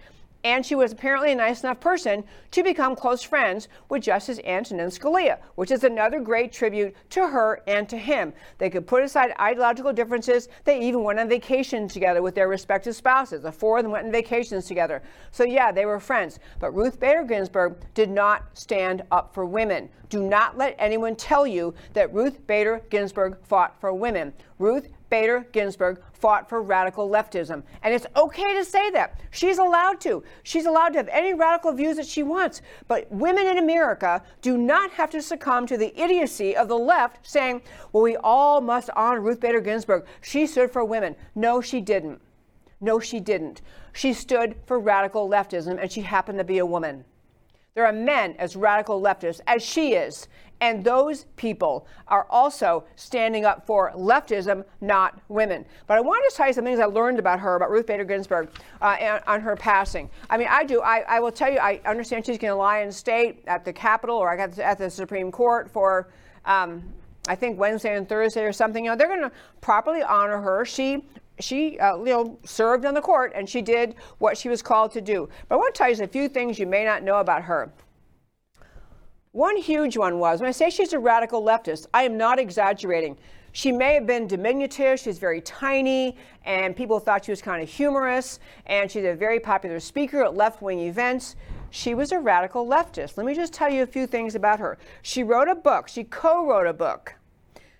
and she was apparently a nice enough person to become close friends with Justice Antonin Scalia, which is another great tribute to her and to him. They could put aside ideological differences. They even went on vacation together with their respective spouses. The four of them went on vacations together. So, yeah, they were friends. But Ruth Bader Ginsburg did not stand up for women. Do not let anyone tell you that Ruth Bader Ginsburg fought for women. Ruth Bader Ginsburg fought for radical leftism. And it's okay to say that. She's allowed to. She's allowed to have any radical views that she wants. But women in America do not have to succumb to the idiocy of the left saying, well, we all must honor Ruth Bader Ginsburg. She stood for women. No, she didn't. No, she didn't. She stood for radical leftism, and she happened to be a woman. There are men as radical leftists as she is, and those people are also standing up for leftism, not women. But I wanted to tell you some things I learned about her, about Ruth Bader Ginsburg, uh, on her passing. I mean, I do. I, I will tell you, I understand she's going to lie in state at the Capitol or at the Supreme Court for. Um, I think Wednesday and Thursday or something. You know, they're going to properly honor her. She she uh, you know served on the court and she did what she was called to do. But I want to tell you a few things you may not know about her. One huge one was when I say she's a radical leftist, I am not exaggerating. She may have been diminutive, she's very tiny, and people thought she was kind of humorous, and she's a very popular speaker at left wing events. She was a radical leftist. Let me just tell you a few things about her. She wrote a book, she co wrote a book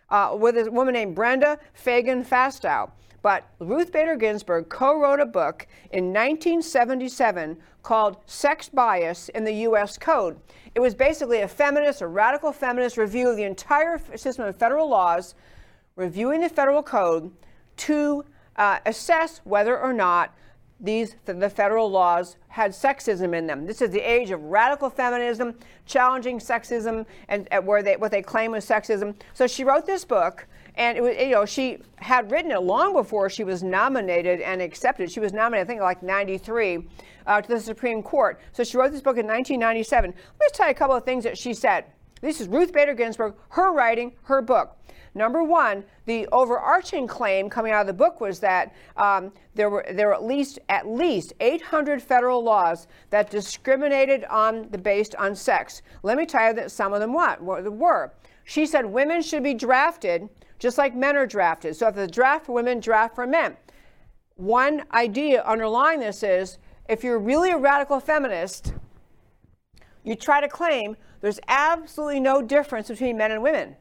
uh, with a woman named Brenda Feigen Fasteau. But Ruth Bader Ginsburg co wrote a book in 1977 called Sex Bias in the U.S. Code. It was basically a feminist, a radical feminist review of the entire system of federal laws, reviewing the federal code to uh, assess whether or not these the federal laws had sexism in them. This is the age of radical feminism, challenging sexism, and, and where they what they claim was sexism. So she wrote this book and it was, you know, she had written it long before she was nominated and accepted. She was nominated, I think, like 93 uh, to the Supreme Court. So she wrote this book in 1997. Let me tell you a couple of things that she said. This is Ruth Bader Ginsburg, her writing, her book. Number one, the overarching claim coming out of the book was that um, there were there were at least at least 800 federal laws that discriminated on the based on sex. Let me tell you that some of them what were. She said women should be drafted just like men are drafted. So if the draft for women, draft for men. One idea underlying this is if you're really a radical feminist, you try to claim there's absolutely no difference between men and women.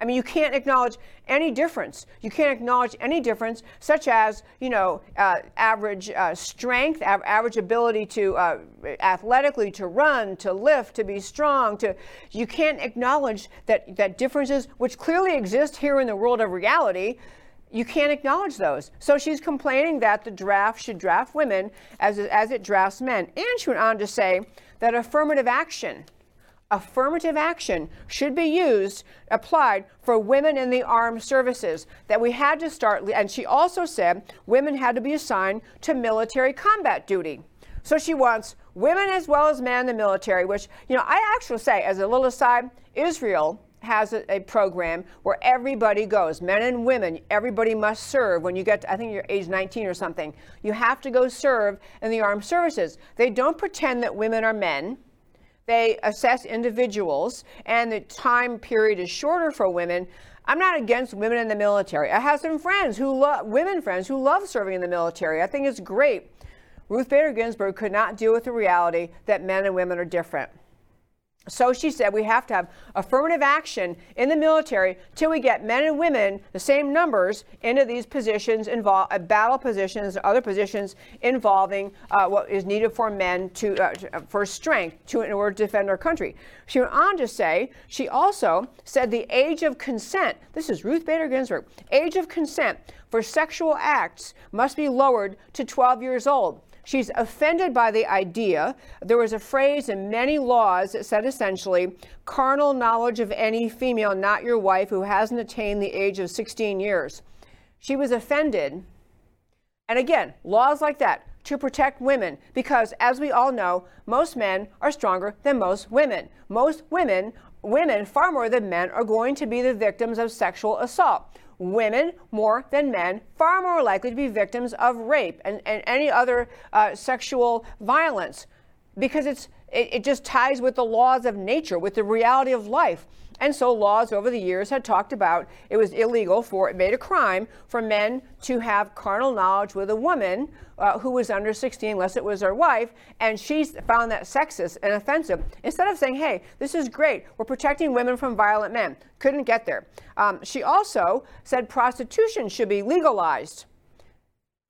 I mean, you can't acknowledge any difference. You can't acknowledge any difference, such as, you know, uh, average uh, strength, av- average ability to uh, athletically to run, to lift, to be strong. To you can't acknowledge that that differences, which clearly exist here in the world of reality, you can't acknowledge those. So she's complaining that the draft should draft women as as it drafts men, and she went on to say that affirmative action affirmative action should be used, applied for women in the armed services. That we had to start, and she also said women had to be assigned to military combat duty. So she wants women as well as men in the military, which, you know, I actually say, as a little aside, Israel has a, a, program where everybody goes, men and women, everybody must serve. When you get, to, I think you're age 19 or something, you have to go serve in the armed services. They don't pretend that women are men. They assess individuals, and the time period is shorter for women. I'm not against women in the military. I have some friends who love women friends who love serving in the military. I think it's great. Ruth Bader Ginsburg could not deal with the reality that men and women are different. So she said we have to have affirmative action in the military till we get men and women, the same numbers, into these positions, involve, uh, battle positions, other positions involving uh, what is needed for men to, uh, uh, for strength to, in order to defend our country. She went on to say, she also said the age of consent, this is Ruth Bader Ginsburg, age of consent for sexual acts must be lowered to 12 years old. She's offended by the idea. There was a phrase in many laws that said essentially, carnal knowledge of any female, not your wife, who hasn't attained the age of 16 years. She was offended. And again, laws like that to protect women because, as we all know, most men are stronger than most women. Most women, women far more than men, are going to be the victims of sexual assault women more than men, far more likely to be victims of rape and, and any other uh, sexual violence. Because it's, it, it just ties with the laws of nature, with the reality of life. And so laws over the years had talked about it was illegal for, it made a crime for men to have carnal knowledge with a woman uh, who was under 16, unless it was her wife, and she found that sexist and offensive. Instead of saying, hey, this is great, we're protecting women from violent men, couldn't get there. Um, she also said prostitution should be legalized.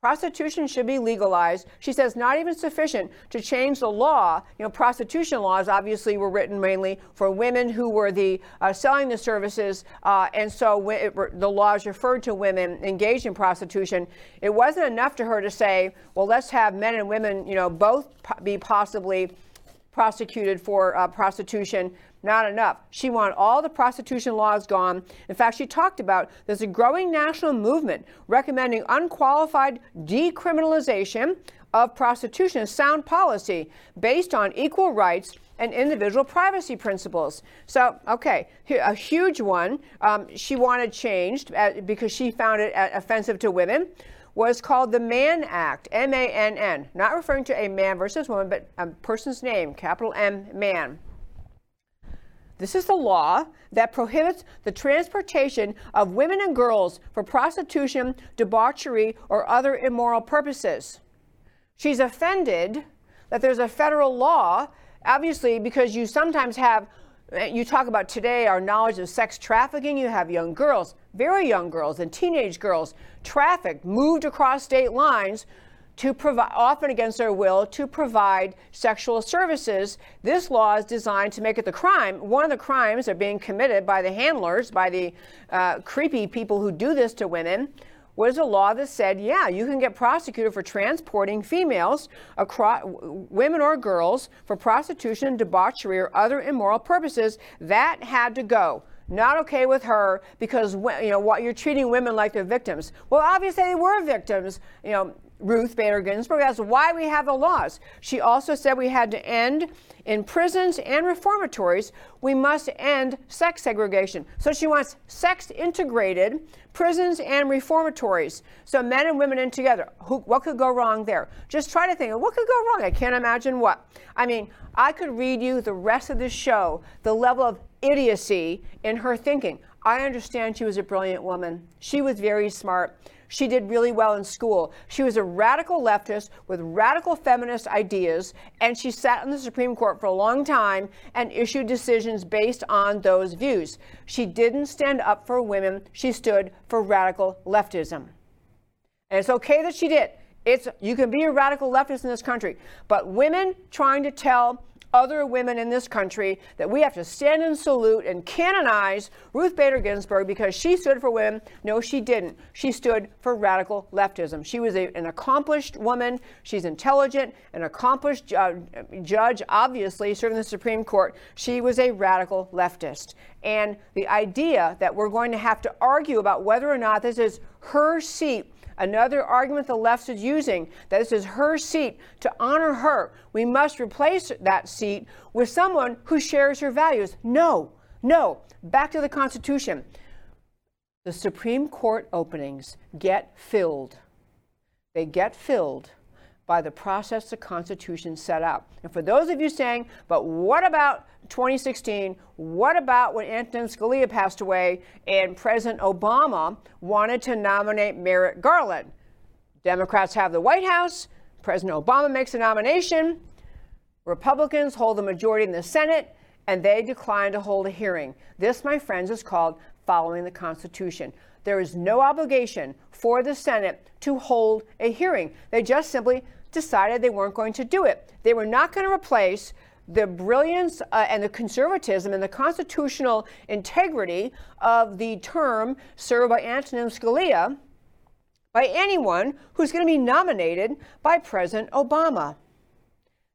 Prostitution should be legalized. She says not even sufficient to change the law. You know, prostitution laws obviously were written mainly for women who were the uh, selling the services, uh, and so it, the laws referred to women engaged in prostitution. It wasn't enough to her to say, well, let's have men and women, you know, both be possibly prosecuted for uh, prostitution not enough. She wanted all the prostitution laws gone. In fact, she talked about there's a growing national movement recommending unqualified decriminalization of prostitution sound policy based on equal rights and individual privacy principles. So, okay, a huge one um, she wanted changed uh, because she found it uh, offensive to women was called the Mann Act, M A N N, not referring to a man versus woman, but a person's name, capital M, man. This is the law that prohibits the transportation of women and girls for prostitution, debauchery, or other immoral purposes. She's offended that there's a federal law, obviously, because you sometimes have, you talk about today our knowledge of sex trafficking, you have young girls, very young girls, and teenage girls trafficked, moved across state lines to provide, often against their will, to provide sexual services. This law is designed to make it the crime. One of the crimes that are being committed by the handlers, by the uh, creepy people who do this to women, was a law that said, yeah, you can get prosecuted for transporting females, across, women or girls, for prostitution, debauchery, or other immoral purposes. That had to go not okay with her because you know what you're treating women like they're victims. Well, obviously they were victims. You know, Ruth Bader Ginsburg. That's why we have the laws. She also said we had to end in prisons and reformatories, we must end sex segregation. So she wants sex integrated prisons and reformatories. So men and women in together. Who, what could go wrong there? Just try to think what could go wrong. I can't imagine what. I mean, I could read you the rest of this show, the level of idiocy in her thinking. I understand she was a brilliant woman. She was very smart. She did really well in school. She was a radical leftist with radical feminist ideas, and she sat on the Supreme Court for a long time and issued decisions based on those views. She didn't stand up for women, she stood for radical leftism. And it's okay that she did. It's, you can be a radical leftist in this country, but women trying to tell other women in this country that we have to stand and salute and canonize Ruth Bader Ginsburg because she stood for women. No, she didn't. She stood for radical leftism. She was a, an accomplished woman. She's intelligent, an accomplished uh, judge, obviously, serving the Supreme Court. She was a radical leftist. And the idea that we're going to have to argue about whether or not this is her seat Another argument the left is using that this is her seat to honor her. We must replace that seat with someone who shares her values. No, no. Back to the Constitution. The Supreme Court openings get filled. They get filled by the process the Constitution set up. And for those of you saying, but what about 2016? What about when Antonin Scalia passed away and President Obama wanted to nominate Merrick Garland? Democrats have the White House, President Obama makes a nomination, Republicans hold the majority in the Senate, and they decline to hold a hearing. This, my friends, is called following the Constitution. There is no obligation for the Senate to hold a hearing. They just simply decided they weren't going to do it. They were not going to replace the brilliance uh, and the conservatism and the constitutional integrity of the term served by Antonin Scalia by anyone who's going to be nominated by President Obama.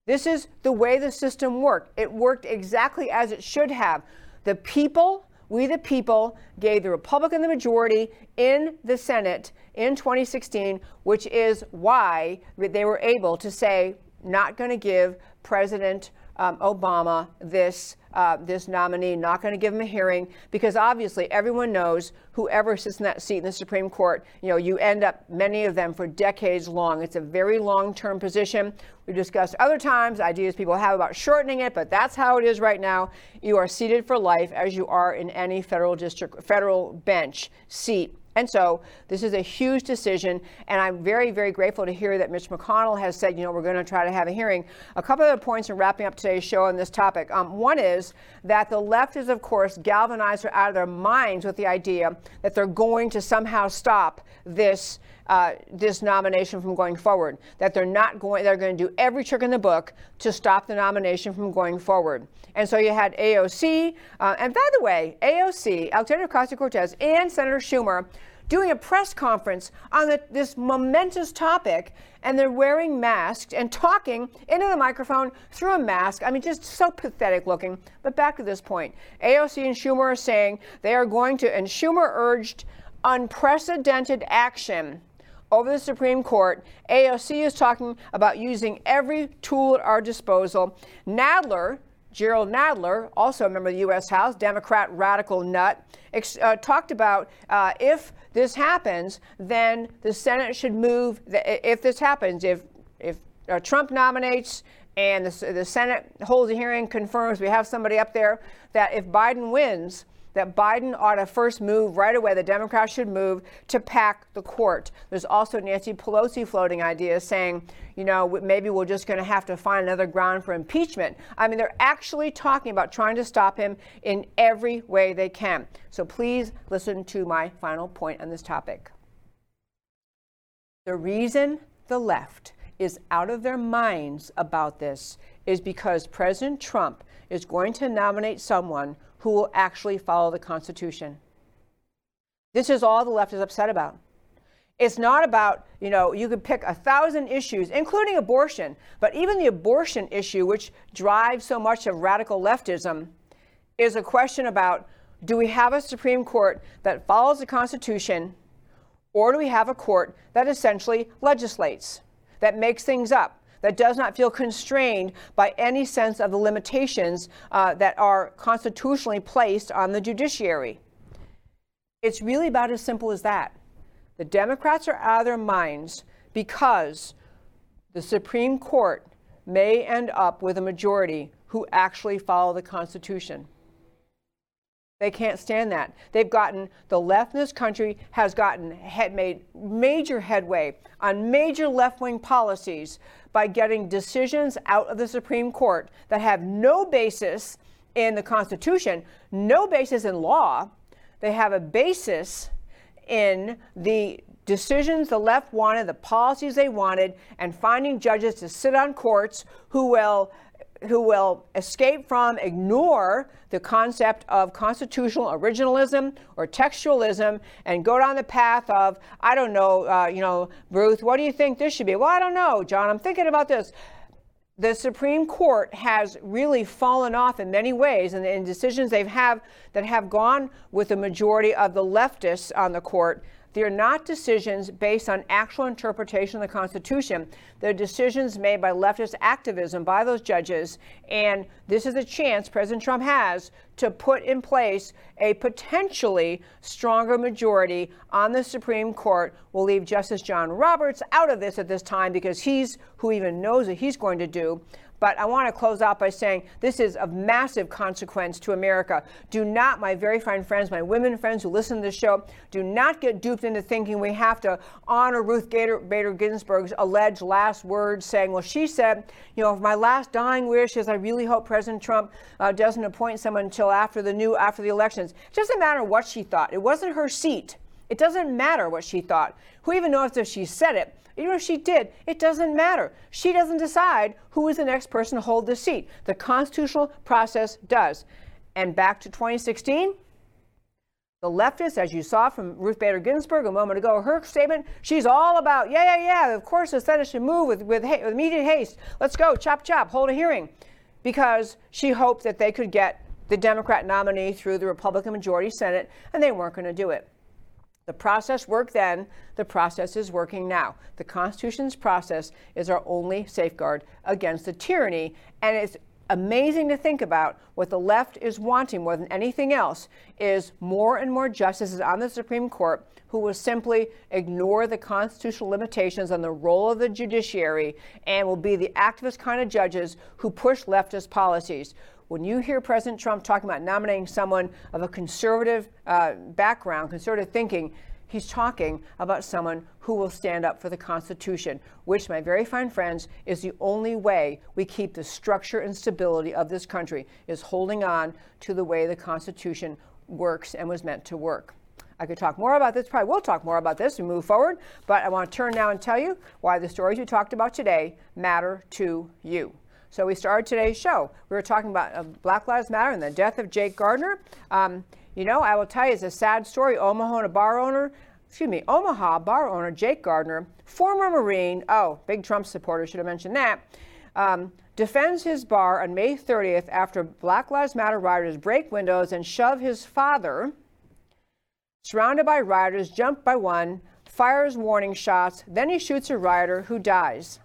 This is the way the system worked. It worked exactly as it should have. The people, we the people, gave the Republican the majority in the Senate in 2016, which is why they were able to say, not going to give President um, Obama this uh, this nominee, not going to give him a hearing because obviously everyone knows whoever sits in that seat in the Supreme Court, you know, you end up many of them for decades long. It's a very long-term position. We've discussed other times ideas people have about shortening it, but that's how it is right now. You are seated for life as you are in any federal district, federal bench seat and so this is a huge decision, and I'm very, very grateful to hear that Mitch McConnell has said, you know, we're going to try to have a hearing. A couple of points in wrapping up today's show on this topic. Um, one is that the left is, of course, galvanized out of their minds with the idea that they're going to somehow stop this. Uh, this nomination from going forward. That they're not going, they're going to do every trick in the book to stop the nomination from going forward. And so you had AOC, uh, and by the way, AOC, Alexandria Ocasio Cortez, and Senator Schumer doing a press conference on the, this momentous topic, and they're wearing masks and talking into the microphone through a mask. I mean, just so pathetic looking. But back to this point AOC and Schumer are saying they are going to, and Schumer urged unprecedented action over the Supreme Court. AOC is talking about using every tool at our disposal. Nadler, Gerald Nadler, also a member of the U.S. House, Democrat radical nut, ex- uh, talked about uh, if this happens, then the Senate should move. The, if this happens, if if uh, Trump nominates and the, the Senate holds a hearing, confirms we have somebody up there, that if Biden wins, that Biden ought to first move right away. The Democrats should move to pack the court. There's also Nancy Pelosi floating ideas saying, you know, maybe we're just going to have to find another ground for impeachment. I mean, they're actually talking about trying to stop him in every way they can. So please listen to my final point on this topic. The reason the left is out of their minds about this is because President Trump is going to nominate someone who will actually follow the Constitution. This is all the left is upset about. It's not about, you know, you could pick a thousand issues, including abortion, but even the abortion issue, which drives so much of radical leftism, is a question about do we have a Supreme Court that follows the Constitution, or do we have a court that essentially legislates, that makes things up? That does not feel constrained by any sense of the limitations uh, that are constitutionally placed on the judiciary. It's really about as simple as that. The Democrats are out of their minds because the Supreme Court may end up with a majority who actually follow the Constitution. They can't stand that. They've gotten, the left in this country has gotten, had made major headway on major left wing policies by getting decisions out of the Supreme Court that have no basis in the Constitution, no basis in law. They have a basis in the decisions the left wanted, the policies they wanted, and finding judges to sit on courts who will who will escape from, ignore the concept of constitutional originalism or textualism and go down the path of, I don't know, uh, you know, Ruth, what do you think this should be? Well, I don't know, John, I'm thinking about this. The Supreme Court has really fallen off in many ways, and in decisions they've have that have gone with the majority of the leftists on the court they're not decisions based on actual interpretation of the Constitution. They're decisions made by leftist activism by those judges. And this is a chance President Trump has to put in place a potentially stronger majority on the Supreme Court. We'll leave Justice John Roberts out of this at this time because he's who even knows what he's going to do. But I want to close out by saying this is of massive consequence to America. Do not, my very fine friends, my women friends who listen to this show, do not get duped into thinking we have to honor Ruth Gator, Bader Ginsburg's alleged last words, saying, well, she said, you know, if my last dying wish is I really hope President Trump uh, doesn't appoint someone until after the new after the elections. It doesn't matter what she thought. It wasn't her seat. It doesn't matter what she thought. Who even knows if she said it? Even if she did, it doesn't matter. She doesn't decide who is the next person to hold the seat. The constitutional process does. And back to 2016, the leftists, as you saw from Ruth Bader Ginsburg a moment ago, her statement, she's all about, yeah, yeah, yeah, of course the Senate should move with, with, with immediate haste. Let's go, chop, chop, hold a hearing. Because she hoped that they could get the Democrat nominee through the Republican majority Senate, and they weren't going to do it. The process worked then, the process is working now. The Constitution's process is our only safeguard against the tyranny, and it's amazing to think about what the left is wanting more than anything else is more and more justices on the Supreme Court who will simply ignore the constitutional limitations on the role of the judiciary and will be the activist kind of judges who push leftist policies. When you hear President Trump talking about nominating someone of a conservative uh, background, conservative thinking, he's talking about someone who will stand up for the Constitution, which, my very fine friends, is the only way we keep the structure and stability of this country, is holding on to the way the Constitution works and was meant to work. I could talk more about this, probably will talk more about this we move forward, but I want to turn now and tell you why the stories we talked about today matter to you. So we started today's show. We were talking about uh, Black Lives Matter and the death of Jake Gardner. Um, you know, I will tell you, it's a sad story. Omaha a bar owner, excuse me, Omaha bar owner Jake Gardner, former Marine, oh, big Trump supporter, should have mentioned that, um, defends his bar on May 30th after Black Lives Matter riders break windows and shove his father, surrounded by riders, jumped by one, fires warning shots, then he shoots a rider who dies.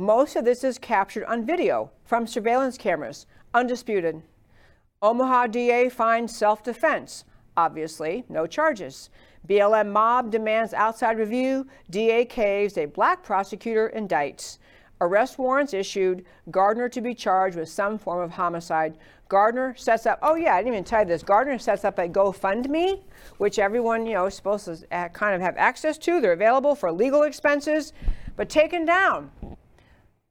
Most of this is captured on video from surveillance cameras, undisputed. Omaha DA finds self defense. Obviously, no charges. BLM mob demands outside review. DA caves. A black prosecutor indicts. Arrest warrants issued. Gardner to be charged with some form of homicide. Gardner sets up, oh yeah, I didn't even tell you this. Gardner sets up a GoFundMe, which everyone, you know, is supposed to kind of have access to. They're available for legal expenses, but taken down.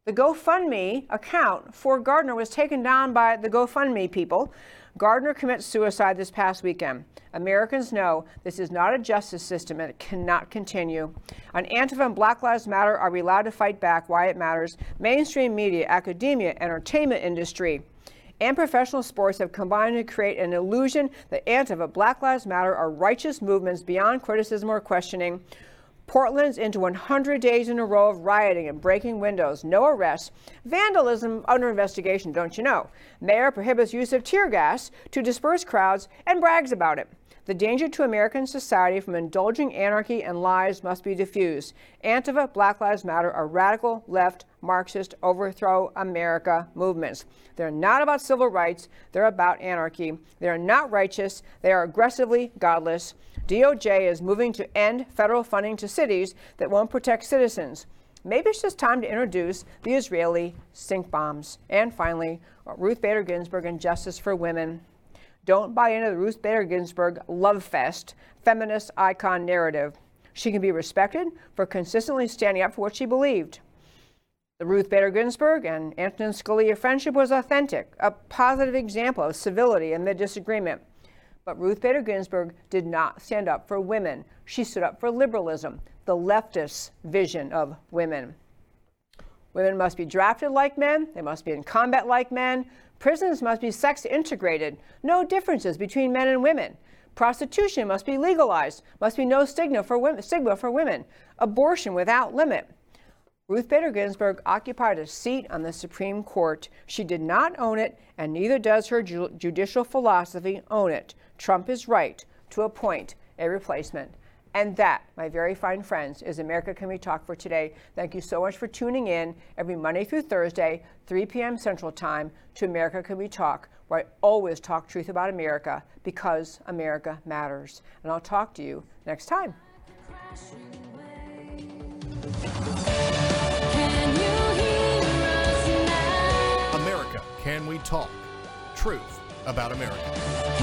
The GoFundMe account for Gardner was taken down by the GoFundMe people. Gardner commits suicide this past weekend. Americans know this is not a justice system and it cannot continue. On Antifa and Black Lives Matter, are we allowed to fight back? Why it matters? Mainstream media, academia, entertainment industry, and professional sports have combined to create an illusion that Antifa, Black Lives Matter are righteous movements beyond criticism or questioning. Portland's into 100 days in a row of rioting and breaking windows, no arrests, vandalism under investigation, don't you know? Mayor prohibits use of tear gas to disperse crowds and brags about it. The danger to American society from indulging anarchy and lies must be diffused. Antifa, Black Lives Matter are radical, left, Marxist, overthrow America movements. They're not about civil rights, they're about anarchy. They are not righteous, they are aggressively godless. DOJ is moving to end federal funding to cities that won't protect citizens. Maybe it's just time to introduce the Israeli stink bombs. And finally, Ruth Bader Ginsburg and justice for women. Don't buy into the Ruth Bader Ginsburg love fest feminist icon narrative. She can be respected for consistently standing up for what she believed. The Ruth Bader Ginsburg and Antonin Scalia friendship was authentic, a positive example of civility amid disagreement. But Ruth Bader Ginsburg did not stand up for women. She stood up for liberalism, the leftist vision of women. Women must be drafted like men, they must be in combat like men. Prisons must be sex integrated, no differences between men and women. Prostitution must be legalized, must be no stigma for women, stigma for women. Abortion without limit. Ruth Bader Ginsburg occupied a seat on the Supreme Court. She did not own it, and neither does her ju- judicial philosophy own it. Trump is right to appoint a replacement. And that, my very fine friends, is America Can We Talk for today. Thank you so much for tuning in every Monday through Thursday, 3 p.m. Central Time, to America Can We Talk, where I always talk truth about America because America matters. And I'll talk to you next time. America Can We Talk. Truth about America.